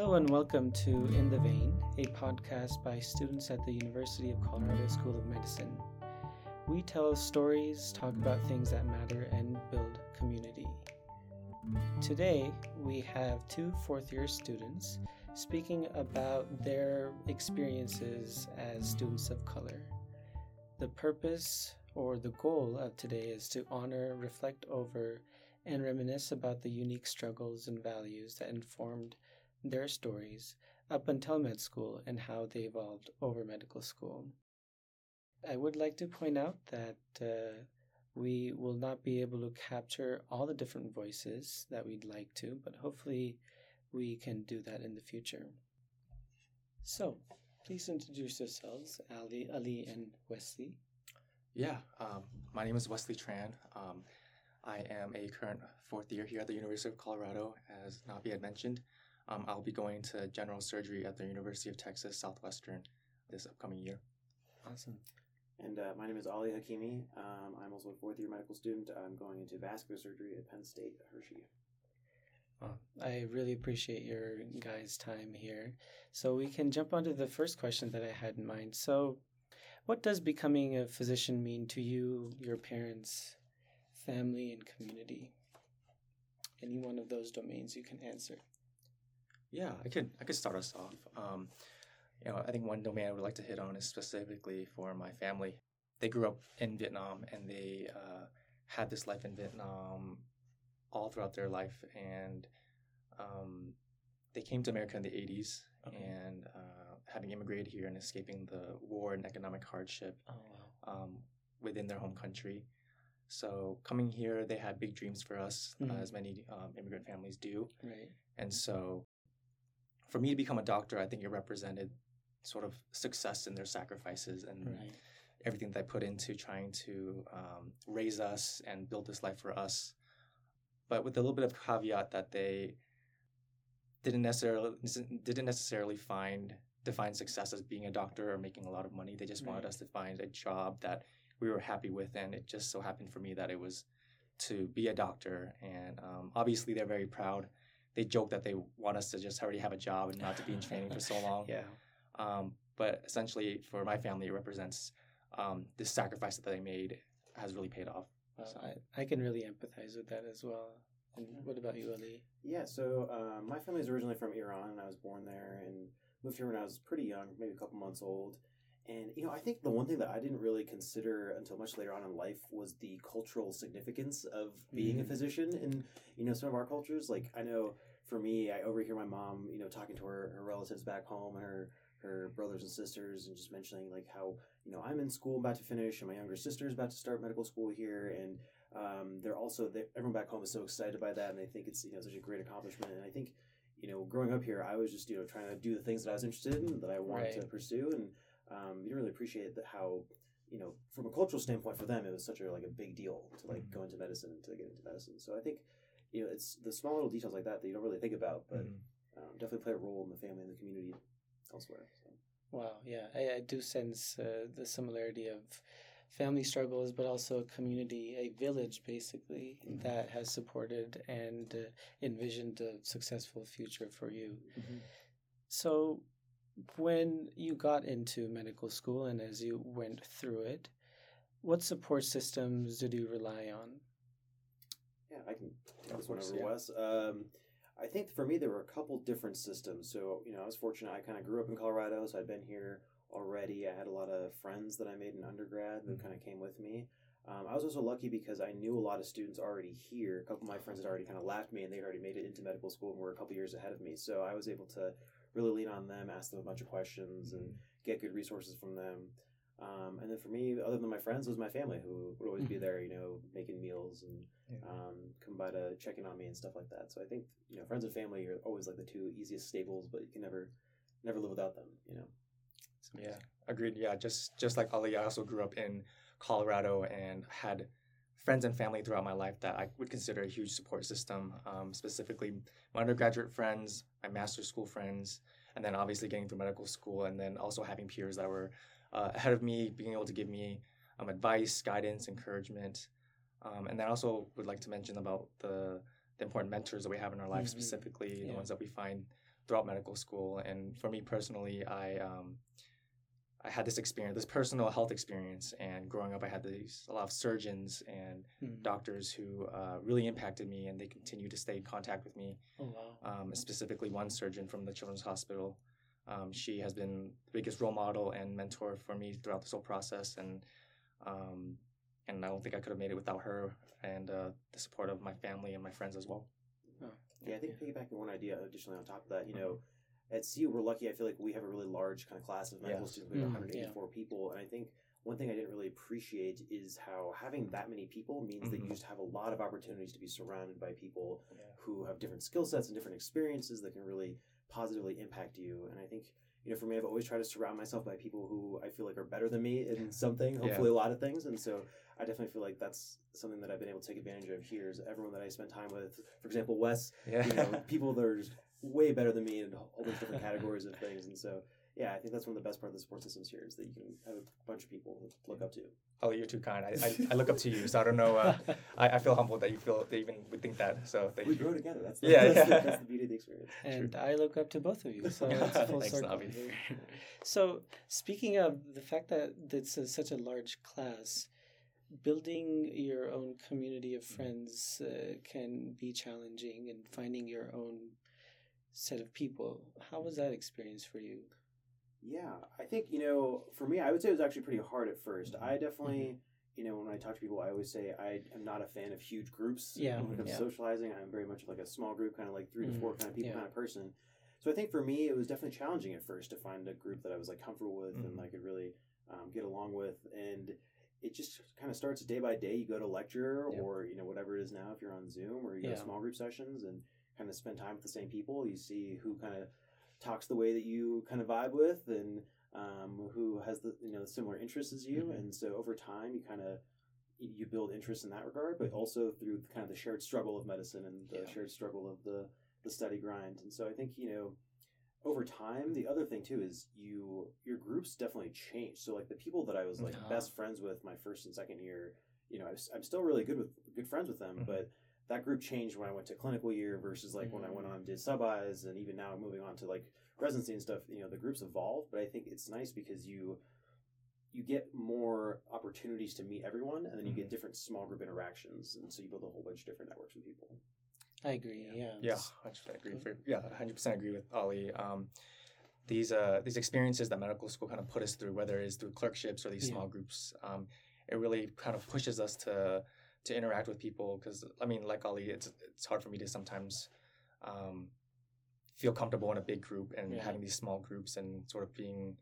Hello and welcome to In the Vein, a podcast by students at the University of Colorado School of Medicine. We tell stories, talk about things that matter, and build community. Today, we have two fourth year students speaking about their experiences as students of color. The purpose or the goal of today is to honor, reflect over, and reminisce about the unique struggles and values that informed their stories up until med school and how they evolved over medical school. I would like to point out that uh, we will not be able to capture all the different voices that we'd like to, but hopefully we can do that in the future. So, please introduce yourselves, Ali, Ali and Wesley. Yeah, um, my name is Wesley Tran. Um, I am a current fourth year here at the University of Colorado, as Navi had mentioned. Um, I'll be going to general surgery at the University of Texas Southwestern this upcoming year. Awesome. And uh, my name is Ali Hakimi. Um, I'm also a fourth year medical student. I'm going into vascular surgery at Penn State Hershey. Well, I really appreciate your guys' time here. So we can jump onto the first question that I had in mind. So, what does becoming a physician mean to you, your parents, family, and community? Any one of those domains you can answer. Yeah, I could I could start us off. Um, you know, I think one domain I would like to hit on is specifically for my family. They grew up in Vietnam and they uh, had this life in Vietnam all throughout their life, and um, they came to America in the '80s okay. and uh, having immigrated here and escaping the war and economic hardship oh, wow. um, within their home country. So coming here, they had big dreams for us, mm-hmm. uh, as many um, immigrant families do. Right. And so, for me to become a doctor, I think it represented sort of success in their sacrifices and right. everything that they put into trying to um, raise us and build this life for us. But with a little bit of caveat that they didn't necessarily didn't necessarily find define success as being a doctor or making a lot of money. They just right. wanted us to find a job that we were happy with, and it just so happened for me that it was to be a doctor. And um, obviously, they're very proud. They joke that they want us to just already have a job and not to be in training for so long. Yeah. Um, but essentially, for my family, it represents um, this sacrifice that they made has really paid off. Well, so. I, I can really empathize with that as well. And what about you, Ali? Yeah, so uh, my family is originally from Iran, and I was born there and moved here when I was pretty young, maybe a couple months old. And you know, I think the one thing that I didn't really consider until much later on in life was the cultural significance of being mm-hmm. a physician in you know some of our cultures. Like I know for me, I overhear my mom, you know, talking to her, her relatives back home and her her brothers and sisters and just mentioning like how you know I'm in school about to finish and my younger sister is about to start medical school here and um, they're also they, everyone back home is so excited by that and they think it's you know such a great accomplishment and I think you know growing up here I was just you know trying to do the things that I was interested in that I wanted right. to pursue and um, you really appreciate that how you know from a cultural standpoint for them it was such a like a big deal to like mm-hmm. go into medicine and to get into medicine so I think you know it's the small little details like that that you don't really think about but mm-hmm. um, definitely play a role in the family and the community elsewhere so. wow yeah I, I do sense uh, the similarity of family struggles but also a community a village basically mm-hmm. that has supported and uh, envisioned a successful future for you mm-hmm. so when you got into medical school and as you went through it, what support systems did you rely on? Yeah, I can take this one over, yeah. Wes. Um, I think for me there were a couple different systems. So you know, I was fortunate. I kind of grew up in Colorado, so I'd been here already. I had a lot of friends that I made in undergrad that mm-hmm. kind of came with me. Um, I was also lucky because I knew a lot of students already here. A couple of my friends had already kind of left me, and they'd already made it into medical school and were a couple years ahead of me. So I was able to really lean on them, ask them a bunch of questions, and get good resources from them. Um, and then for me, other than my friends, was my family who would always be mm-hmm. there, you know, making meals and yeah. um, come by to check in on me and stuff like that. So I think you know, friends and family are always like the two easiest staples, but you can never, never live without them. You know. Yeah, agreed. Yeah, just just like Ali, I also grew up in Colorado and had friends and family throughout my life that I would consider a huge support system. Um, specifically, my undergraduate friends, my master's school friends, and then obviously getting through medical school, and then also having peers that were uh, ahead of me, being able to give me um, advice, guidance, encouragement. Um, and then also would like to mention about the the important mentors that we have in our life, mm-hmm. specifically yeah. the ones that we find throughout medical school. And for me personally, I um, I had this experience, this personal health experience, and growing up, I had these a lot of surgeons and Mm. doctors who uh, really impacted me, and they continue to stay in contact with me. Oh wow. Um, specifically, one surgeon from the Children's Hospital. Um, she has been the biggest role model and mentor for me throughout this whole process, and um, and I don't think I could have made it without her and uh, the support of my family and my friends as well. Yeah, I think piggybacking one idea additionally on top of that, you know, at CU we're lucky. I feel like we have a really large kind of class of medical Yes. students. We have Mm, 184 people, and I think one thing I didn't really appreciate is how having that many people means that you Mhm. just have a lot of opportunities to be surrounded by people Yeah. who have different skill sets and different experiences that can really positively impact you. And I think, you know, for me, I've always tried to surround myself by people who I feel like are better than me in something, Yeah. hopefully a lot of things. And so I definitely feel like that's something that I've been able to take advantage of here is everyone that I spend time with. For example, Wes, Yeah. you know, people that are just way better than me in a whole bunch of different categories of things. And so, yeah, I think that's one of the best part of the support systems here is that you can have a bunch of people to look up to. Oh, you're too kind. I, I, I look up to you, so I don't know. Uh, I, I feel humbled that you feel they even would think that. So thank We you. grow together. That's the, Yeah, that's, The, yeah. that's the beauty of the experience. and I look up to both of you, so it's full Thanks, circle. So, speaking of the fact that it's a, such a large class, building your own community of friends uh, can be challenging, and finding your own set of people. How was that experience for you? Yeah, I think you know, for me, I would say it was actually pretty hard at first. I definitely, you know, when I talk to people, I always say I am not a fan of huge groups. Yeah, when it comes yeah. to socializing, I'm very much like a small group, kind of like 3 to Mhm, four kind of people yeah. kind of person. So I think for me, it was definitely challenging at first to find a group that I was like comfortable with and Mhm. I could really um, get along with, and it just kind of starts day by day. You go to lecture Yeah. or you know whatever it is now, if you're on Zoom or you go Yeah. to small group sessions and kind of spend time with the same people. You see who kind of talks the way that you kind of vibe with and um, who has the you know similar interests as you Mhm. and so over time you kind of you build interest in that regard but also through kind of the shared struggle of medicine and the Yeah. shared struggle of the the study grind and so i think you know over time the other thing too is you your groups definitely change so like the people that i was like Ah. best friends with my first and second year you know I i'm still really good with good friends with them Mhm. but that group changed when i went to clinical year versus like when i went on and did sub-Is and even now moving on to like residency and stuff you know the groups evolve but i think it's nice because you you get more opportunities to meet everyone and then you get Mhm. different small group interactions and so you build a whole bunch of different networks with people I agree. Yeah. Yeah, hundred percent agree. For, yeah, hundred percent agree with Ali. Um, these uh these experiences that medical school kind of put us through, whether it's through clerkships or these Yeah. small groups, um, it really kind of pushes us to to interact with people. Because I mean, like Ali, it's it's hard for me to sometimes um, feel comfortable in a big group and Yeah. having these small groups and sort of being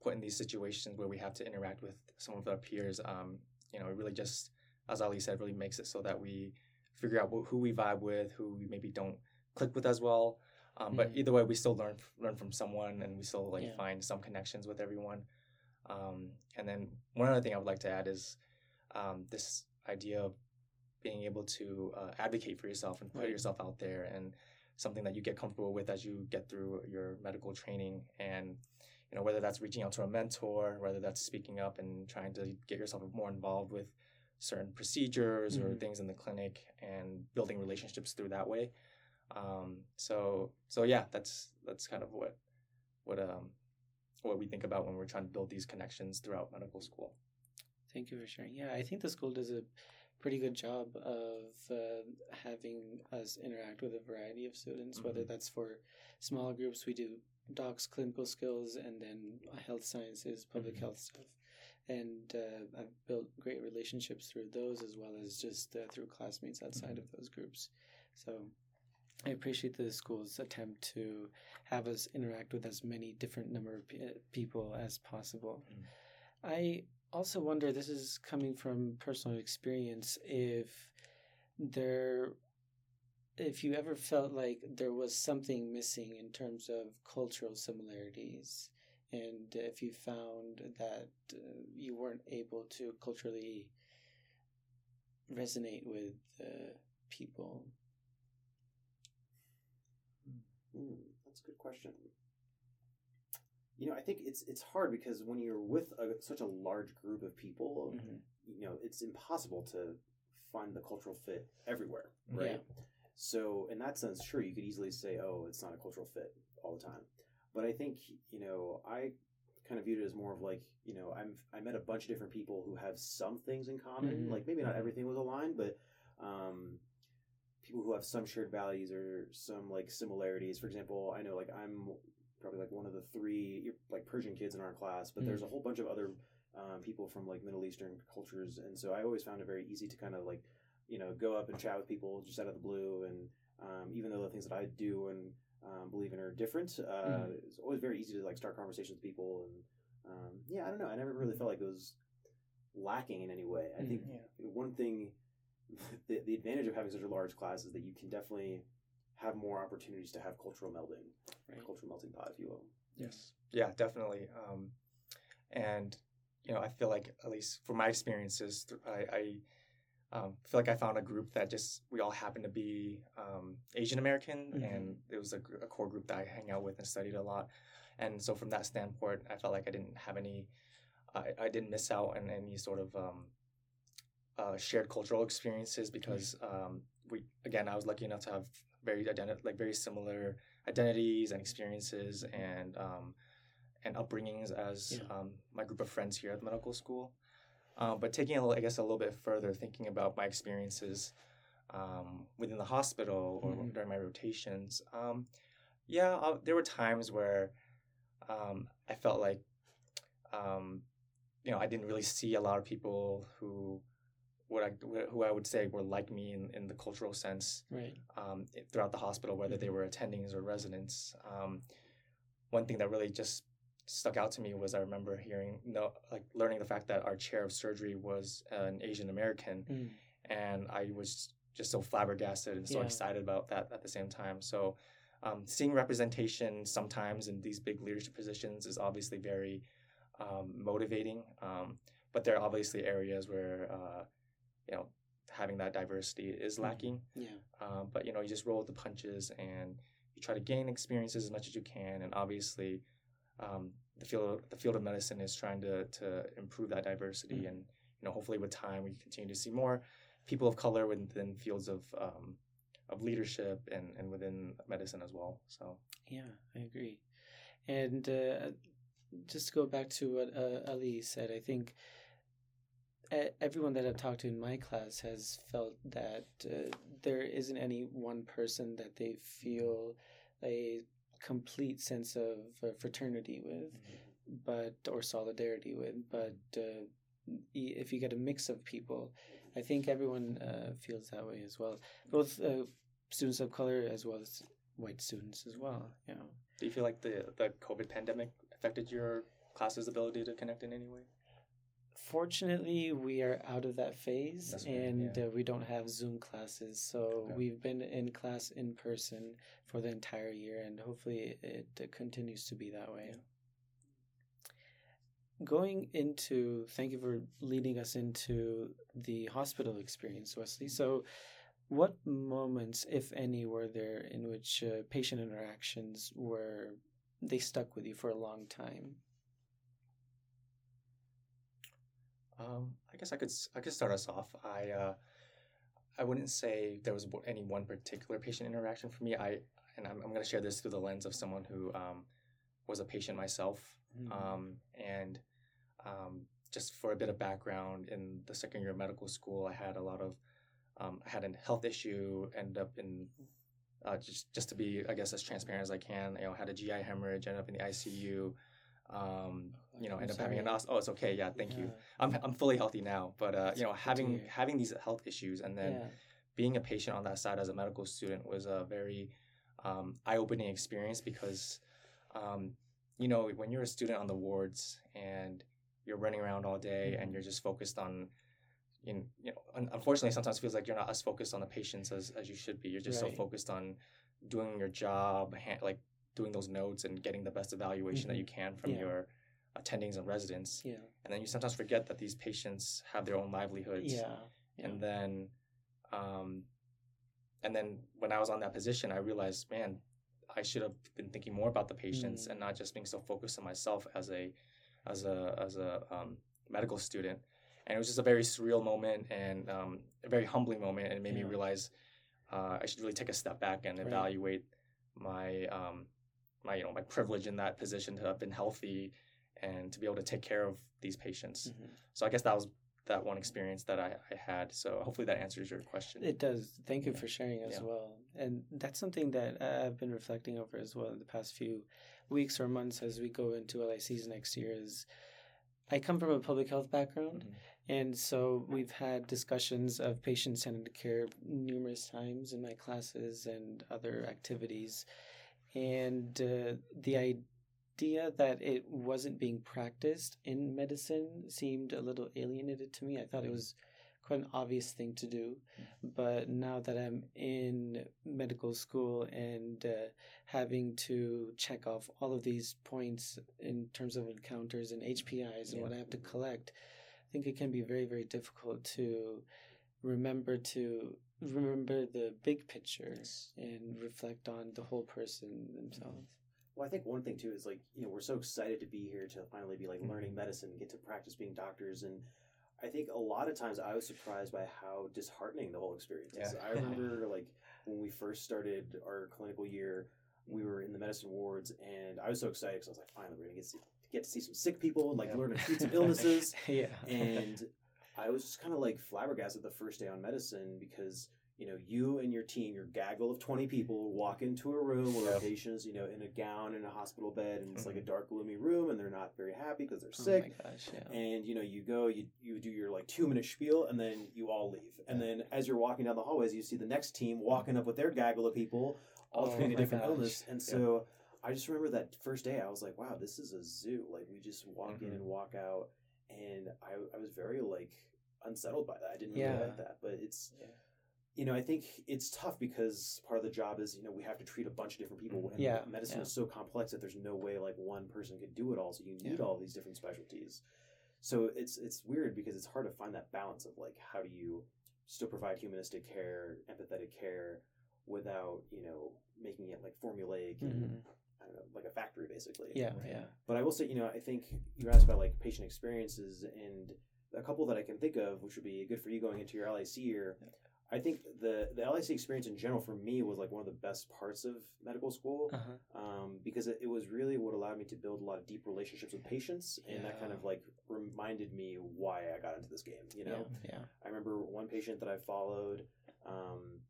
put in these situations where we have to interact with some of our peers. Um, you know, it really just, as Ali said, really makes it so that we figure out who we vibe with, who we maybe don't click with as well. Um, But Mhm. either way, we still learn learn from someone, and we still like Yeah. find some connections with everyone. Um, and then one other thing I would like to add is um, this idea of being able to uh, advocate for yourself and put Right. yourself out there, and something that you get comfortable with as you get through your medical training, and you know whether that's reaching out to a mentor, whether that's speaking up and trying to get yourself more involved with certain procedures or Mhm. things in the clinic and building relationships through that way. Um, so so yeah, that's that's kind of what what um what we think about when we're trying to build these connections throughout medical school. Thank you for sharing. Yeah, I think the school does a pretty good job of uh, having us interact with a variety of students, whether Mhm. that's for small groups, we do docs, clinical skills, and then health sciences, public Mhm. health stuff. And uh, I've built great relationships through those as well as just uh, through classmates outside Mhm. of those groups. So I appreciate the school's attempt to have us interact with as many different number of pe- people as possible. Mm. I also wonder this is coming from personal experience if there if you ever felt like there was something missing in terms of cultural similarities and if you found that uh, you weren't able to culturally resonate with uh, people Mm, that's a good question. You know, I think it's it's hard because when you're with a, such a large group of people, Mhm. you know, it's impossible to find the cultural fit everywhere, Yeah. right? So, in that sense, sure, you could easily say, "Oh, it's not a cultural fit all the time. But I think you know I kind of viewed it as more of like you know I'm I met a bunch of different people who have some things in common. Mhm. Like maybe not everything was aligned, but um, people who have some shared values or some like similarities. For example, I know like I'm probably like one of the three like Persian kids in our class, but there's a whole bunch of other um, people from like Middle Eastern cultures, and so I always found it very easy to kind of like you know go up and chat with people just out of the blue, and um, even though the things that I do and um, believe in are different, uh, Mhm. it's always very easy to like start conversations with people, and um, yeah, I don't know, I never really felt like it was lacking in any way. I think Yeah. one thing, the, the advantage of having such a large class is that you can definitely have more opportunities to have cultural melding, Right. cultural melting pot, if you will. Yes. Yeah, definitely. Um, and you know, I feel like at least for my experiences, I, I um, feel like I found a group that just we all happen to be um, Asian American, Mhm. and it was a, a core group that I hang out with and studied a lot. And so from that standpoint, I felt like I didn't have any, I, I didn't miss out on any sort of um, uh, shared cultural experiences because um, we again I was lucky enough to have very identi- like very similar identities and experiences and um, and upbringings as Yeah. um, my group of friends here at the medical school. Um, but taking a little, I guess a little bit further, thinking about my experiences um, within the hospital or Mhm. during my rotations, um, yeah, uh, there were times where um, I felt like um, you know I didn't really see a lot of people who what I who I would say were like me in, in the cultural sense Right. um, throughout the hospital, whether they were attendings or residents. Um, one thing that really just stuck out to me was I remember hearing, no, like learning the fact that our chair of surgery was an Asian American, Mm. and I was just so flabbergasted and so Yeah. excited about that at the same time. So, um, seeing representation sometimes in these big leadership positions is obviously very um, motivating. Um, but there are obviously areas where uh, you know having that diversity is Mhm. lacking. Yeah. Um, but you know, you just roll with the punches and you try to gain experiences as much as you can. And obviously, um, the field the field of medicine is trying to to improve that diversity. Mhm. And you know, hopefully, with time, we continue to see more people of color within fields of um, of leadership and, and within medicine as well. So Yeah, I agree. And uh, just to go back to what uh, Ali said, I think everyone that I've talked to in my class has felt that uh, there isn't any one person that they feel a complete sense of uh, fraternity with, but or solidarity with. But uh, if you get a mix of people, I think everyone uh, feels that way as well. Both uh, students of color as well as white students as well. You know. do you feel like the the COVID pandemic affected your class's ability to connect in any way? Fortunately, we are out of that phase That's and yeah. uh, we don't have Zoom classes. So Okay. we've been in class in person for the entire year, and hopefully it uh, continues to be that way. Yeah. Going into, thank you for leading us into the hospital experience, Wesley. So, what moments, if any, were there in which uh, patient interactions were they stuck with you for a long time? Um, I guess I could I could start us off. I uh, I wouldn't say there was any one particular patient interaction for me. I and I'm, I'm going to share this through the lens of someone who um, was a patient myself. Mhm. Um, and um, just for a bit of background, in the second year of medical school, I had a lot of um, I had a health issue. Ended up in uh, just just to be I guess as transparent as I can. You know, had a GI hemorrhage. Ended up in the ICU. Um, you know, I'm ended up having an sorry. os- oh, it's okay. Yeah, thank you. I'm I'm fully healthy now, but uh, you know, having having these health issues and then yeah. being a patient on that side as a medical student was a very um, eye-opening experience because um, you know when you're a student on the wards and you're running around all day and Mhm. you're just focused on you know, you know unfortunately sometimes feels like you're not as focused on the patients as, as you should be you're just Right. so focused on doing your job like doing those notes and getting the best evaluation that Mhm. you can from Yeah. your attendings and residents Yeah. and then you sometimes forget that these patients have their own livelihoods Yeah. yeah. and then um and then when i was on that position i realized man i should have been thinking more about the patients Mm. and not just being so focused on myself as a as a as a um, medical student and it was just a very surreal moment and um, a very humbling moment and it made me realize uh, i should really take a step back and Right. evaluate my um my you know my privilege in that position to have been healthy and to be able to take care of these patients. Mhm. So I guess that was that one experience that I, I had. So hopefully that answers your question. It does. Thank you Yeah. for sharing as Yeah. well. And that's something that I've been reflecting over as well in the past few weeks or months as we go into LICs next year. Is I come from a public health background, Mhm. and so we've had discussions of patient centered care numerous times in my classes and other activities. And uh, the idea that it wasn't being practiced in medicine seemed a little alienated to me. I thought it was quite an obvious thing to do. But now that I'm in medical school and uh, having to check off all of these points in terms of encounters and HPIs and Yeah. what I have to collect, I think it can be very, very difficult to remember to remember the big picture Yes. and reflect on the whole person themselves. Well, I think one thing too is like you know we're so excited to be here to finally be like Mhm. learning medicine, get to practice being doctors, and I think a lot of times I was surprised by how disheartening the whole experience is. Yeah. I remember like when we first started our clinical year, we were in the medicine wards, and I was so excited because I was like, finally, we're gonna get to see, get to see some sick people and like Yeah. learn to treat some illnesses. yeah. and I was just kind of like flabbergasted the first day on medicine because you know you and your team, your gaggle of twenty people, walk into a room where a Yep. patient is you know in a gown in a hospital bed, and it's like a Mhm. dark, gloomy room, and they're not very happy because they're oh sick. my gosh, yeah. And you know, you go, you you do your like two minute spiel, and then you all leave. And then as you're walking down the hallways, you see the next team walking up with their gaggle of people, all Oh treating a different gosh. illness. And so I just remember that first day, I was like, wow, this is a zoo. Like we just walk in Mhm. and walk out, and I I was very like unsettled by that. I didn't really Yeah. like that, but it's. Yeah. You know, I think it's tough because part of the job is, you know, we have to treat a bunch of different people. And Yeah, medicine yeah. is so complex that there's no way like one person could do it all. So you need Yeah. all these different specialties. So it's it's weird because it's hard to find that balance of like how do you still provide humanistic care, empathetic care, without you know making it like formulaic and Mhm. I don't know like a factory basically. Yeah, Right. yeah. But I will say, you know, I think you asked about like patient experiences and a couple that I can think of, which would be good for you going into your LIC year. I think the the LIC experience in general for me was like one of the best parts of medical school Uh-huh. um, because it, it was really what allowed me to build a lot of deep relationships with patients, and that kind of like reminded me why I got into this game. You know, yeah, yeah. I remember one patient that I followed. Um,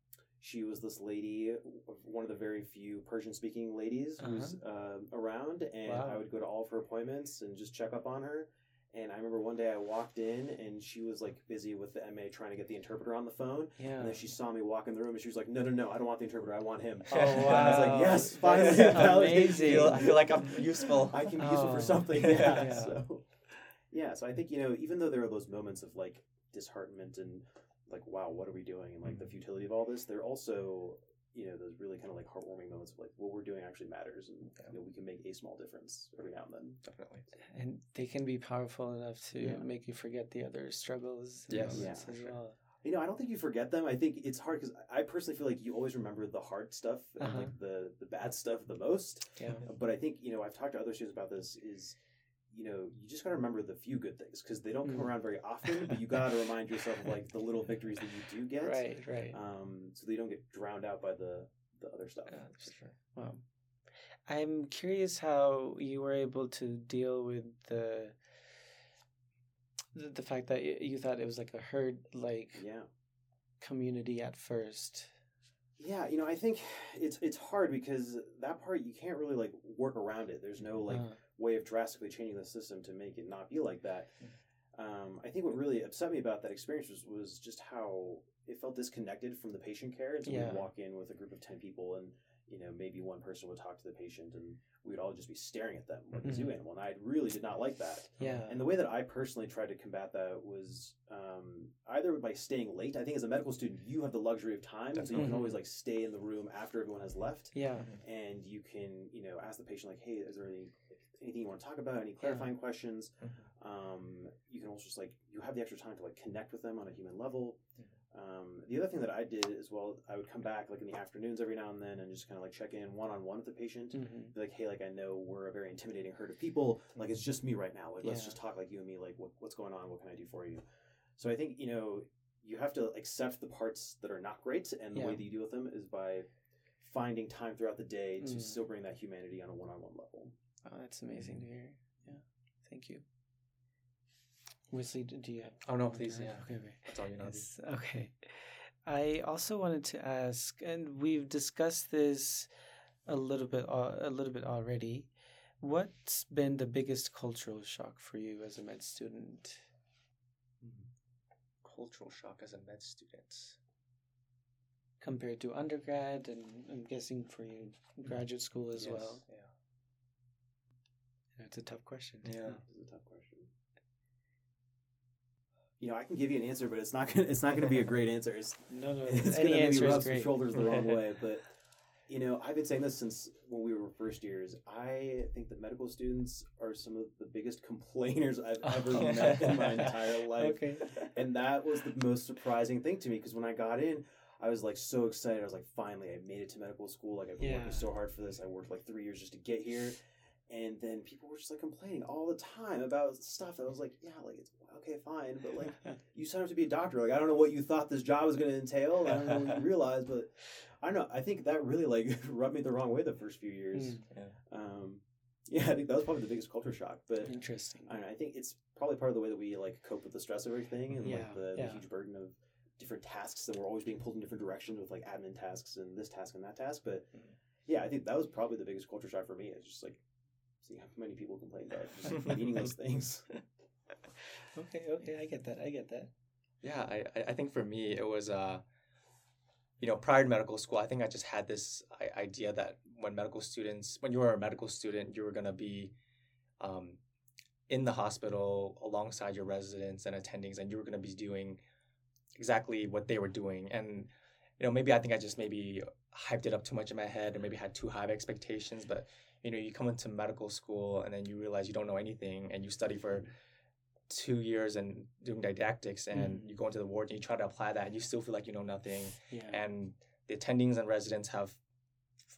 she was this lady, one of the very few Persian speaking ladies who's uh, around, and Uh-huh. Wow. I would go to all of her appointments and just check up on her. And I remember one day I walked in and she was like busy with the MA trying to get the interpreter on the phone. Yeah. And then she saw me walk in the room and she was like, No, no, no, I don't want the interpreter. I want him. Oh, And I was like, Yes, finally. That's validation." I feel, I feel like I'm useful. I can be useful Oh. for something. Yeah. Yeah. Yeah. So, yeah. So I think you know, even though there are those moments of like disheartenment and like, wow, what are we doing, and like the mm. futility of all this, there are also you know those really kind of like heartwarming moments of like what we're doing actually matters, and Yeah. you know we can make a small difference every now and then. Definitely. and they can be powerful enough to Yeah. make you forget the other struggles and Yes. Yeah, as sure. well. You know, I don't think you forget them. I think it's hard because I personally feel like you always remember the hard stuff and Uh-huh. like the the bad stuff the most. Yeah. But I think you know I've talked to other students about this. Is you know you just got to remember the few good things because they don't come Mm. around very often. But you got to remind yourself of like the little victories that you do get. Right, right. Um, so they don't get drowned out by the the other stuff. Yeah. For sure. Wow. I'm curious how you were able to deal with the the, the fact that you thought it was like a herd like Yeah. community at first. Yeah, you know, I think it's it's hard because that part you can't really like work around it. There's no like Uh, way of drastically changing the system to make it not be like that. Um, I think what really upset me about that experience was, was just how it felt disconnected from the patient care. And so Yeah. we'd walk in with a group of 10 people and, you know, maybe one person would talk to the patient and we'd all just be staring at them like a zoo animal. And I really did not like that. yeah. And the way that I personally tried to combat that was um, either by staying late. I think as a medical student, you have the luxury of time, so you can always like stay in the room after everyone has left, yeah. and you can you know ask the patient like, hey, is there any anything you want to talk about? Any clarifying questions? Um, you can also just like you have the extra time to like connect with them on a human level. Um, the other thing that I did as well, I would come back like in the afternoons every now and then and just kind of like check in one on one with the patient hmm be like, hey, like I know we're a very intimidating herd of people. Like it's just me right now. Like let's just talk like you and me. Like what, what's going on? What can I do for you? So I think you know you have to accept the parts that are not great, and the Yeah. way that you deal with them is by finding time throughout the day to Mm. still bring that humanity on a one-on-one level. Oh, that's amazing to hear. Yeah, thank you. Wesley, do you have? Oh, no, please, yeah. Okay, okay. That's all you know. Yes, okay. I also wanted to ask, and we've discussed this a little bit, al- a little bit already. What's been the biggest cultural shock for you as a med student? Hmm. Cultural shock as a med student. compared to undergrad and I'm guessing for you hmm. graduate school as Yes, well? Yeah. That's a tough question. Yeah. it's a tough question. You know, I can give you an answer, but it's not gonna it's not gonna be a great answer. It's, No, no, it's any gonna maybe answer rub is some great. shoulders the wrong way. But you know, I've been saying this since when we were first years. I think that medical students are some of the biggest complainers I've ever met in my entire life. Okay. And that was the most surprising thing to me because when I got in, I was like so excited. I was like, finally, I made it to medical school. Like I've been Yeah. working so hard for this. I worked like three years just to get here. And then people were just like complaining all the time about stuff. I was like, yeah, like it's okay, fine, but like you signed up to be a doctor. Like I don't know what you thought this job was going to entail. I don't know what you realized, but I don't know. I think that really like rubbed me the wrong way the first few years. Mm, Um, yeah, I think that was probably the biggest culture shock. But interesting. I, don't know, I think it's probably part of the way that we like cope with the stress of everything and Yeah, like the, yeah. the huge burden of different tasks that we're always being pulled in different directions with like admin tasks and this task and that task. But Mhm. yeah, I think that was probably the biggest culture shock for me. It's just like seeing how many people complain about just meaningless things. Okay, okay, I get that. I get that. Yeah, I, I- I think for me it was uh, you know, prior to medical school, I think I just had this idea that when medical students, when you were a medical student, you were gonna be, um, in the hospital alongside your residents and attendings, and you were gonna be doing exactly what they were doing. And you know, maybe I think I just maybe hyped it up too much in my head, or maybe had too high of expectations. But you know, you come into medical school and then you realize you don't know anything, and you study for two years and doing didactics and Mhm. you go into the ward and you try to apply that and you still feel like you know nothing Yeah. and the attendings and residents have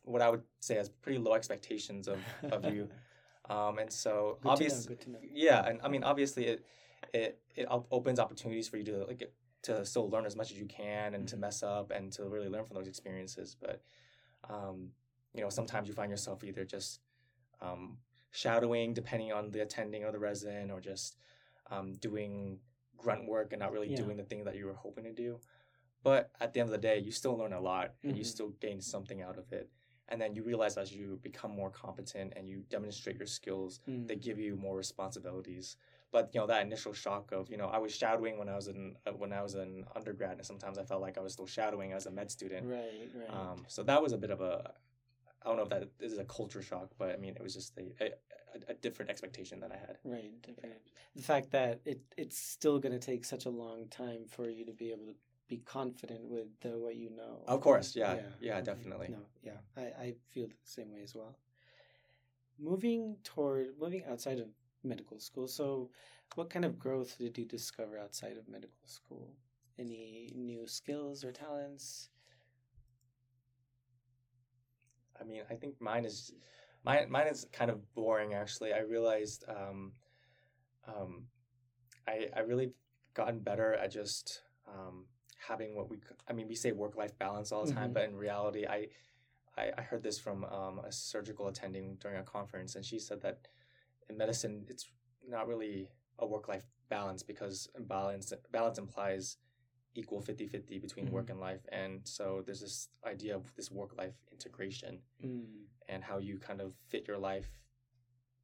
what I would say as pretty low expectations of, of you um, and so Good obviously to know, good to know. yeah and I mean obviously it it it op- opens opportunities for you to like to still learn as much as you can and to Mhm. mess up and to really learn from those experiences but um, you know sometimes you find yourself either just um, shadowing depending on the attending or the resident or just um, doing grunt work and not really Yeah. doing the thing that you were hoping to do but at the end of the day you still learn a lot and you Mhm. still gain something out of it and then you realize as you become more competent and you demonstrate your skills Mm. they give you more responsibilities but you know that initial shock of you know i was shadowing when i was in uh, when i was an undergrad and sometimes i felt like i was still shadowing as a med student Right, right. um, so that was a bit of a i don't know if that is a culture shock but i mean it was just a, a, a different expectation that i had Right. The fact that it it's still going to take such a long time for you to be able to be confident with the, what you know. Of course, yeah, yeah, okay. definitely. No, yeah, I, I feel the same way as well. Moving toward moving outside of medical school. So, what kind of growth did you discover outside of medical school? Any new skills or talents? I mean, I think mine is mine. Mine is kind of boring. Actually, I realized um, um, I I really gotten better at just um, having what we. I mean, we say work life balance all the time, Mhm. but in reality, I, I I heard this from um, a surgical attending during a conference, and she said that in medicine, it's not really a work life balance because balance balance implies equal 50-50 between work Mhm. and life and so there's this idea of this work life integration Mm, and how you kind of fit your life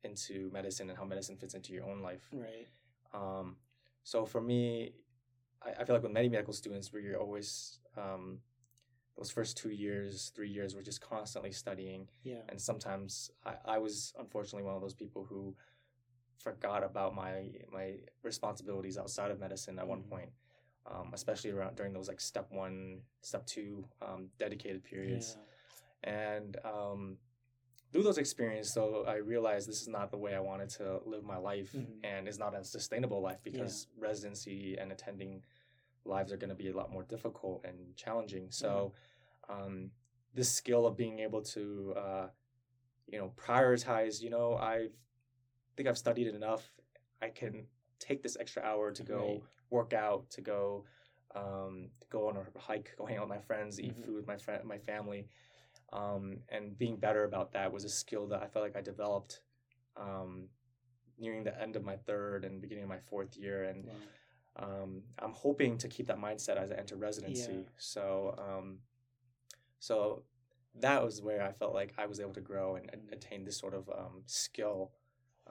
into medicine and how medicine fits into your own life. right. Um, so for me, I, I feel like with many medical students, where you're always um, those first two years, three years, we're just constantly studying, Yeah. and sometimes I, I was unfortunately one of those people who forgot about my my responsibilities outside of medicine at one Mhm. point. Um, especially around during those like step one, step two um, dedicated periods. And um, through those experiences though, i realized this is not the way i wanted to live my life Mhm. and it's not a sustainable life because residency and attending lives are going to be a lot more difficult and challenging. So um, this skill of being able to uh, you know prioritize you know i think i've studied enough. I can take this extra hour to go Right. Work out to go um, go on a hike go hang out with my friends eat Mhm. food with my friend my family Um, and being better about that was a skill that I felt like I developed um, nearing the end of my third and beginning of my fourth year. And Wow. um, I'm hoping to keep that mindset as I enter residency. Yeah. So, um, so that was where I felt like I was able to grow and, and attain this sort of um, skill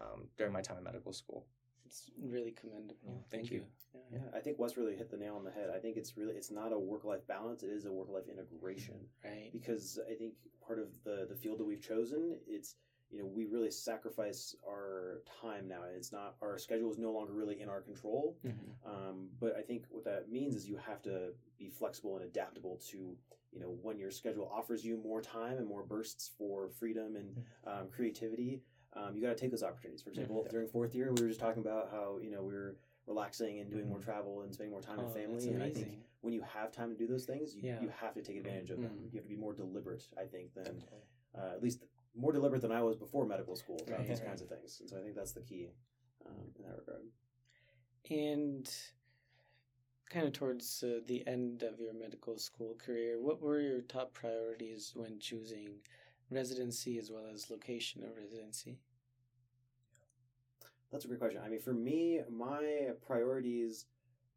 um, during my time in medical school. It's really commendable. Oh, thank you. Yeah. Yeah, I think Wes really hit the nail on the head. I think it's really it's not a work life balance; it is a work life integration. Right. Because I think part of the the field that we've chosen, it's you know we really sacrifice our time now. It's not our schedule is no longer really in our control. Mhm. Um, but I think what that means is you have to be flexible and adaptable to you know when your schedule offers you more time and more bursts for freedom and um, creativity. Um, you got to take those opportunities. For example, Yeah. during fourth year, we were just talking about how you know we were relaxing and doing more travel and spending more time Oh, with family. And I think when you have time to do those things, you, Yeah. you have to take advantage of them. Mhm. You have to be more deliberate, I think, than Definitely. uh, at least more deliberate than I was before medical school about Right. these kinds of things. And so I think that's the key um, in that regard. And kind of towards uh, the end of your medical school career, what were your top priorities when choosing residency as well as location of residency? That's a great question. I mean, for me, my priorities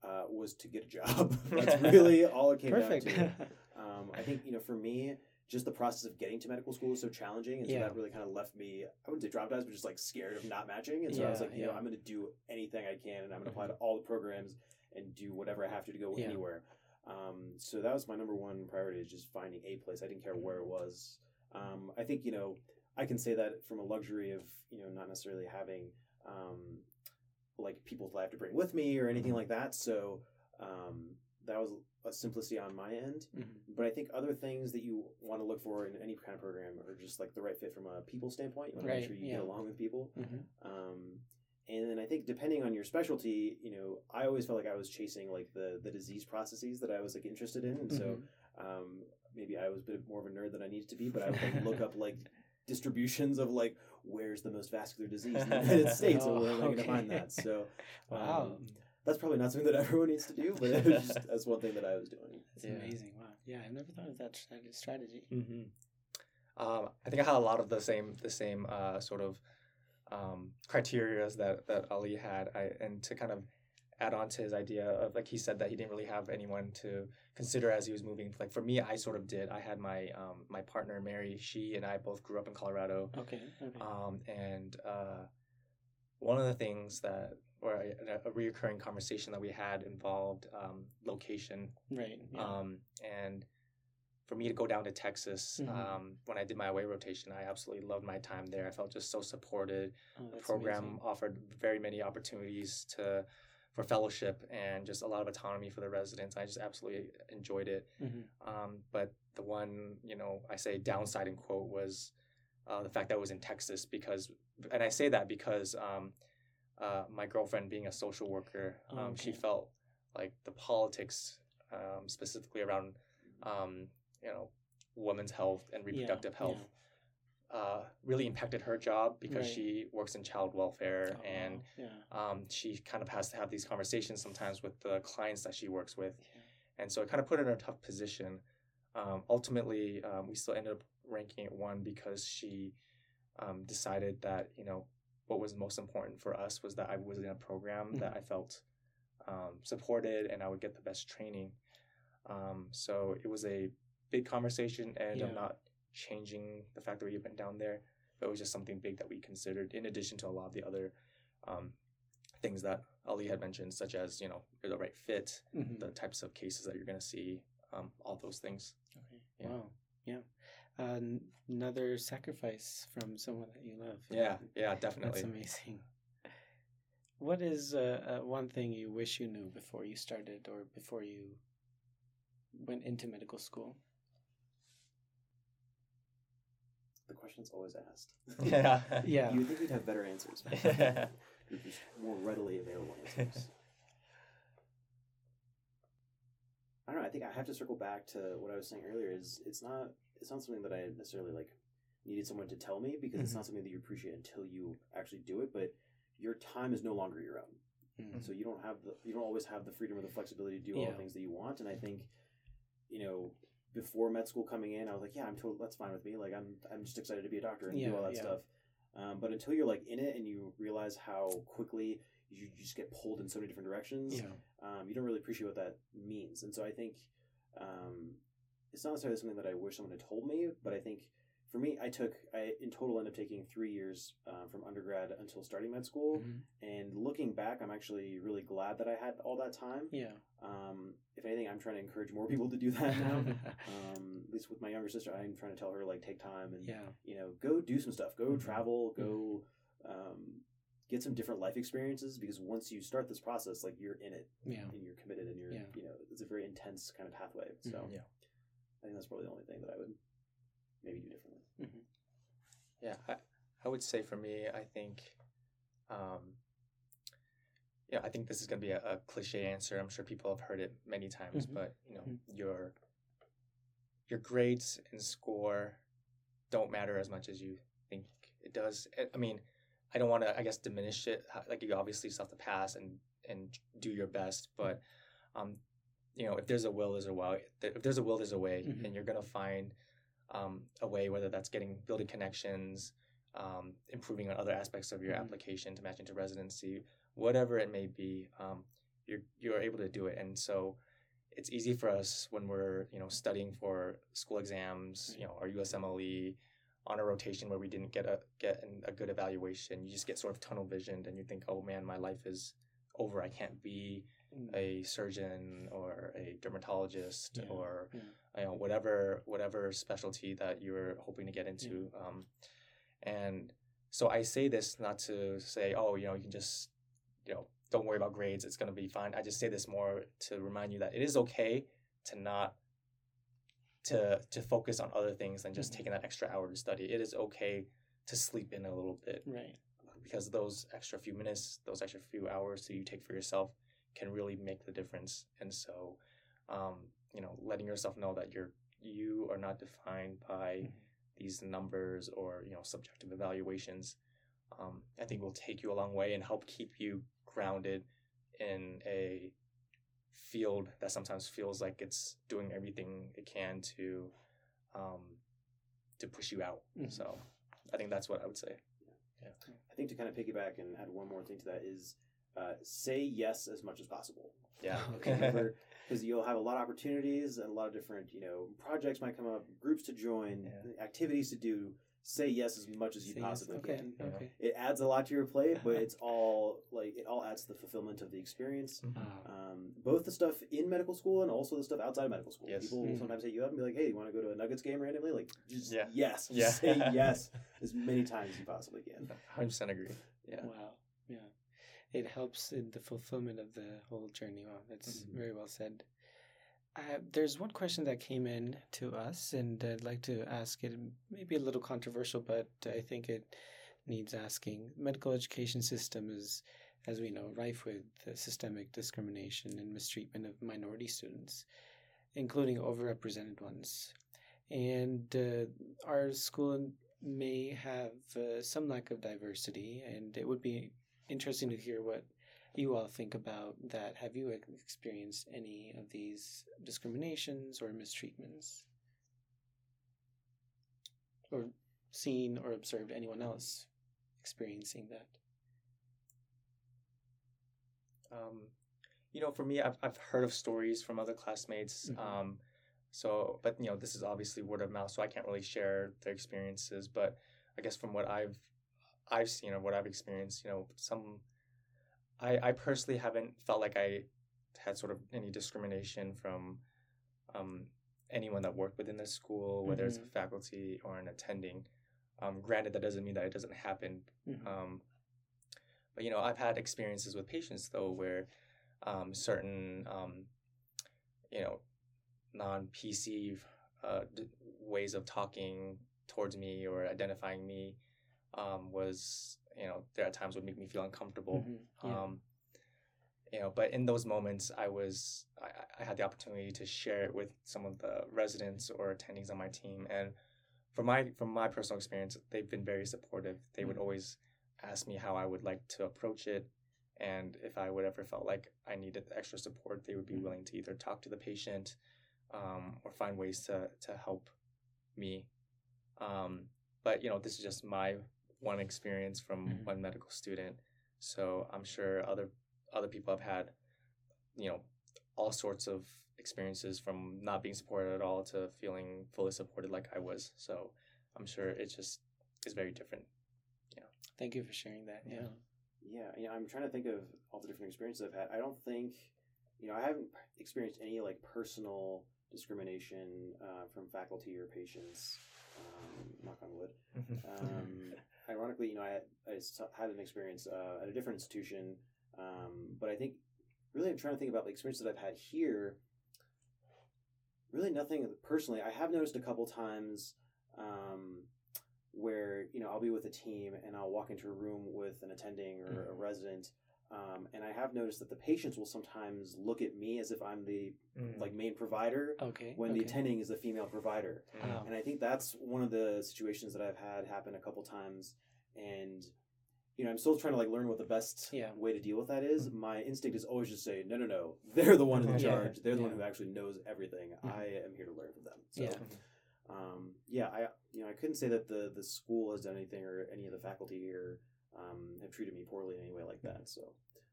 uh, was to get a job. That's really all it came Perfect. down to. Um, I think you know, for me, just the process of getting to medical school is so challenging, and so Yeah. that really kind of left me. I wouldn't say traumatized, but just like scared of not matching. And so I was like, you know. I'm going to do anything I can, and I'm going to apply to all the programs and do whatever I have to to go Yeah. anywhere. Um, so that was my number one priority: is just finding a place. I didn't care where it was. Um, I think you know, I can say that from a luxury of you know not necessarily having um, like people that I have to bring with me or anything like that. So um, that was a simplicity on my end. Mhm. But I think other things that you want to look for in any kind of program are just like the right fit from a people standpoint. You want to Right, make sure you yeah. get along with people. Mhm. Um, and then I think depending on your specialty, you know, I always felt like I was chasing like the the disease processes that I was like interested in, and so Mhm. um, maybe I was a bit more of a nerd than I needed to be. But I would like look up like distributions of like where's the most vascular disease in the United States, and where am I going to Oh, find that? So Wow. um, that's probably not something that everyone needs to do, but it was just that's one thing that I was doing. That's Yeah. amazing. Wow. Yeah, I've never thought of that strat- strategy. Mm-hmm. Um, I think I had a lot of the same the same uh, sort of um, criterias that that Ali had. I and to kind of add on to his idea of like he said that he didn't really have anyone to consider as he was moving. Like for me, I sort of did. I had my um, my partner Mary. She and I both grew up in Colorado. Okay. Okay. Um, and uh, one of the things that, or a, a reoccurring conversation that we had involved um, location. right. Yeah. Um, and for me to go down to Texas, Mhm. um, when I did my away rotation, I absolutely loved my time there. I felt just so supported. oh, The program amazing. offered very many opportunities to for fellowship and just a lot of autonomy for the residents. I just absolutely enjoyed it. Mhm. Um, but the one, you know, I say downside in quote was uh, the fact that I was in Texas because, and I say that because um, uh, my girlfriend being a social worker, Oh, um, she felt like the politics, um, specifically around, um, you know, women's health and reproductive yeah. health, uh, really impacted her job because Right. she works in child welfare Oh, and yeah. um, she kind of has to have these conversations sometimes with the clients that she works with Yeah. and so it kind of put her in a tough position. Um, ultimately, um, we still ended up ranking it one because she um, decided that you know what was most important for us was that I was in a program that I felt um, supported and I would get the best training. Um, so it was a big conversation, and Yeah. I'm not changing the fact that we went down there, but it was just something big that we considered in addition to a lot of the other um, things that Ali had mentioned, such as you know the right fit, Mhm. the types of cases that you're going to see, um, all those things. Okay. Yeah. Wow. Yeah. Uh, another sacrifice from someone that you love. Yeah, yeah, definitely. That's amazing. What is uh, uh, one thing you wish you knew before you started or before you went into medical school? The question's always asked. yeah. Yeah. You would think we'd have better answers. Just more readily available answers. I don't know. I think I have to circle back to what I was saying earlier. Is it's not it's not something that I necessarily like needed someone to tell me because it's Mhm. not something that you appreciate until you actually do it. But your time is no longer your own, Mm. so you don't have the you don't always have the freedom or the flexibility to do all Yeah. the things that you want. And I think you know before med school coming in, I was like, yeah, I'm totally that's fine with me. Like I'm I'm just excited to be a doctor and Yeah, do all that yeah. stuff. Um, but until you're like in it and you realize how quickly you just get pulled in so many different directions, Yeah. um, you don't really appreciate what that means. And so I think um, it's not necessarily something that I wish someone had told me, but I think for me, I took I in total end up taking three years um, from undergrad until starting med school. Mhm. And looking back, I'm actually really glad that I had all that time. Yeah. Um, if anything, I'm trying to encourage more people to do that now. um, at least with my younger sister, I'm trying to tell her like take time and yeah. you know go do some stuff, go Mhm. travel, go um, get some different life experiences. Because once you start this process, like you're in it Yeah. and you're committed and you're Yeah. you know it's a very intense kind of pathway. So Mhm. Yeah. I think that's probably the only thing that I would maybe do differently. Mhm. Yeah, I, I would say for me, I think, um, yeah, I think this is going to be a, a cliche answer. I'm sure people have heard it many times, Mhm. but you know, Mhm. your your grades and score don't matter as much as you think it does. I- I mean, I don't want to, I guess, diminish it. Like you obviously still have to pass and and do your best, but um, you know, if there's a will, there's a way. If there's a will, there's a way, Mhm. and you're gonna find um, a way, whether that's getting building connections, um, improving on other aspects of your Mhm. application to match into residency, whatever it may be, um, you're you're able to do it. And so, it's easy for us when we're you know studying for school exams, you know, our USMLE on a rotation where we didn't get a get an, a good evaluation. You just get sort of tunnel visioned, and you think, oh man, my life is over. I can't be. A surgeon or a dermatologist Yeah, or yeah. you know whatever whatever specialty that you're hoping to get into um, and so i say this not to say oh you know you can just you know don't worry about grades it's going to be fine i just say this more to remind you that it is okay to not to to focus on other things than just Mhm. taking that extra hour to study it is okay to sleep in a little bit Right. because those extra few minutes, those extra few hours that you take for yourself can really make the difference. And so, um, you know, letting yourself know that you're you are not defined by Mhm. these numbers or you know subjective evaluations, um, I think will take you a long way and help keep you grounded in a field that sometimes feels like it's doing everything it can to um, to push you out. Mhm. So, I think that's what I would say. Yeah, I think to kind of piggyback and add one more thing to that is uh, say yes as much as possible. Yeah. Okay. Because you'll have a lot of opportunities and a lot of different, you know, projects might come up, groups to join, Yeah. activities to do. Say yes as much as you Say yes. possibly okay. can. Yeah. Okay. It adds a lot to your plate, but it's all like it all adds to the fulfillment of the experience. Ah. Um, both the stuff in medical school and also the stuff outside of medical school. Yes. People Mhm. sometimes hit you up and be like, "Hey, you want to go to a Nuggets game randomly?" Like, just Yeah. yes, Yeah. say yes as many times as you possibly can. Hundred percent agree. Yeah. Wow. It helps in the fulfillment of the whole journey. Wow, that's Mhm. very well said. Uh, there's one question that came in to us, and I'd like to ask it. Maybe a little controversial, but I think it needs asking. Medical education system is, as we know, rife with systemic discrimination and mistreatment of minority students, including overrepresented ones. And uh, our school may have uh, some lack of diversity, and it would be interesting to hear what you all think about that. Have you experienced any of these discriminations or mistreatments? Or seen or observed anyone else experiencing that? Um, you know, for me, I've I've heard of stories from other classmates. Mhm. Um, so, but you know, this is obviously word of mouth, so I can't really share their experiences. But I guess from what I've I've seen or what I've experienced, you know, some I I personally haven't felt like I had sort of any discrimination from um, anyone that worked within the school, whether it's a faculty or an attending. Um, granted, that doesn't mean that it doesn't happen Mhm. um, but you know, I've had experiences with patients though where um, certain um, you know non PC uh, d- ways of talking towards me or identifying me um, was you know there at times would make me feel uncomfortable. Mhm. Yeah. Um, you know, but in those moments, I was I, I had the opportunity to share it with some of the residents or attendings on my team, and from my from my personal experience, they've been very supportive. They would Mhm. always ask me how I would like to approach it, and if I would ever felt like I needed extra support, they would be Mhm. willing to either talk to the patient, um, or find ways to to help me. Um, but you know, this is just my one experience from Mhm. one medical student. So I'm sure other other people have had, you know, all sorts of experiences from not being supported at all to feeling fully supported like I was. So I'm sure it just is very different. Yeah. Thank you for sharing that. Yeah. Yeah, you know, I'm trying to think of all the different experiences I've had. I don't think, you know, I haven't experienced any like personal discrimination uh, from faculty or patients. Um, knock on wood. Um, ironically, you know, I, I had an experience uh, at a different institution, um, but I think really I'm trying to think about the experience that I've had here. Really, nothing personally. I have noticed a couple times um, where you know I'll be with a team and I'll walk into a room with an attending or a resident, um, and I have noticed that the patients will sometimes look at me as if I'm the Mm. like main provider Okay. when the attending is the female provider. Wow. And I think that's one of the situations that I've had happen a couple times. And, you know, I'm still trying to like learn what the best Yeah. way to deal with that is. My instinct is always just say, no, no, no, they're the one in Yeah. charge. They're the one who actually knows everything. Mhm. I am here to learn from them. So, Yeah. um, yeah, I, you know, I couldn't say that the, the school has done anything or any of the faculty here um, have treated me poorly in any way like that. So,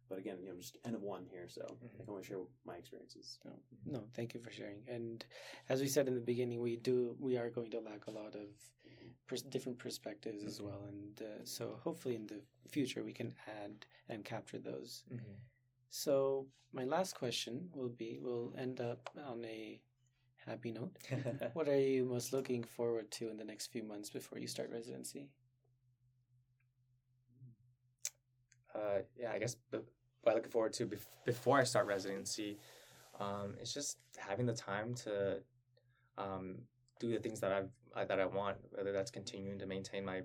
but again, you know, just n of one here, so I can only share my experiences. No, thank you for sharing. And as we said in the beginning, we do we are going to lack a lot of pers- different perspectives as well, and uh, so hopefully in the future we can add and capture those. Mhm. So my last question will be: We'll end up on a happy note. What are you most looking forward to in the next few months before you start residency? Uh, yeah, I guess b- what I look forward to bef- before I start residency, um, it's just having the time to um, do the things that I've I, that I want, whether that's continuing to maintain my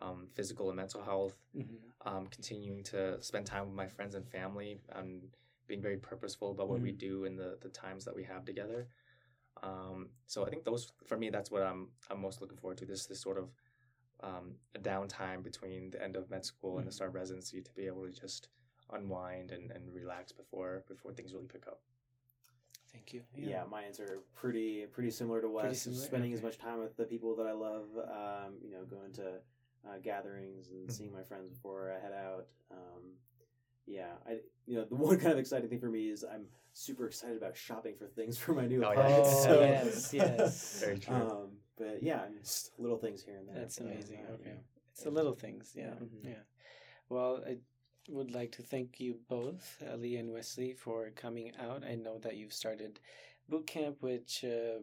um, physical and mental health, Mm-hmm. um, continuing to spend time with my friends and family, um, being very purposeful about what we do and the, the times that we have together. Um, so I think those for me, that's what I'm I'm most looking forward to. This this sort of um, a downtime between the end of med school and the Mhm. start of residency to be able to just unwind and, and relax before before things really pick up. Thank you. Yeah. my answer are pretty pretty similar to Wes. Just similar? Spending as much time with the people that I love. Um, you know, going to uh, gatherings and Mhm. seeing my friends before I head out. Um, yeah, I you know the one kind of exciting thing for me is I'm super excited about shopping for things for my new Oh, yeah. apartment. Oh, so, yes, yes. Very true. Um, but yeah, just little things here and there. That's amazing. uh, Okay. yeah. It's the little things. Yeah. Yeah. Yeah. Well, I would like to thank you both, Ali and Wesley, for coming out. I know that you've started boot camp, which uh,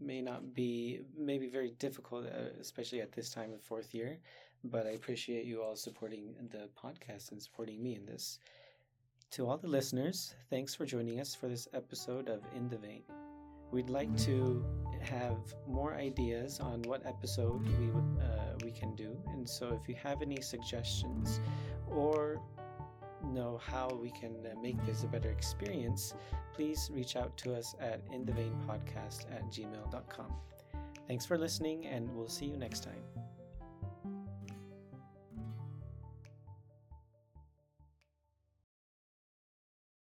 may not be, maybe very difficult, uh, especially at this time of fourth year. But I appreciate you all supporting the podcast and supporting me in this. To all the listeners, thanks for joining us for this episode of In the Vein. We'd like to have more ideas on what episode we uh, we can do, and so if you have any suggestions or know how we can uh, make this a better experience, please reach out to us at intheveinpodcast at gmail.com. Thanks for listening, and we'll see you next time.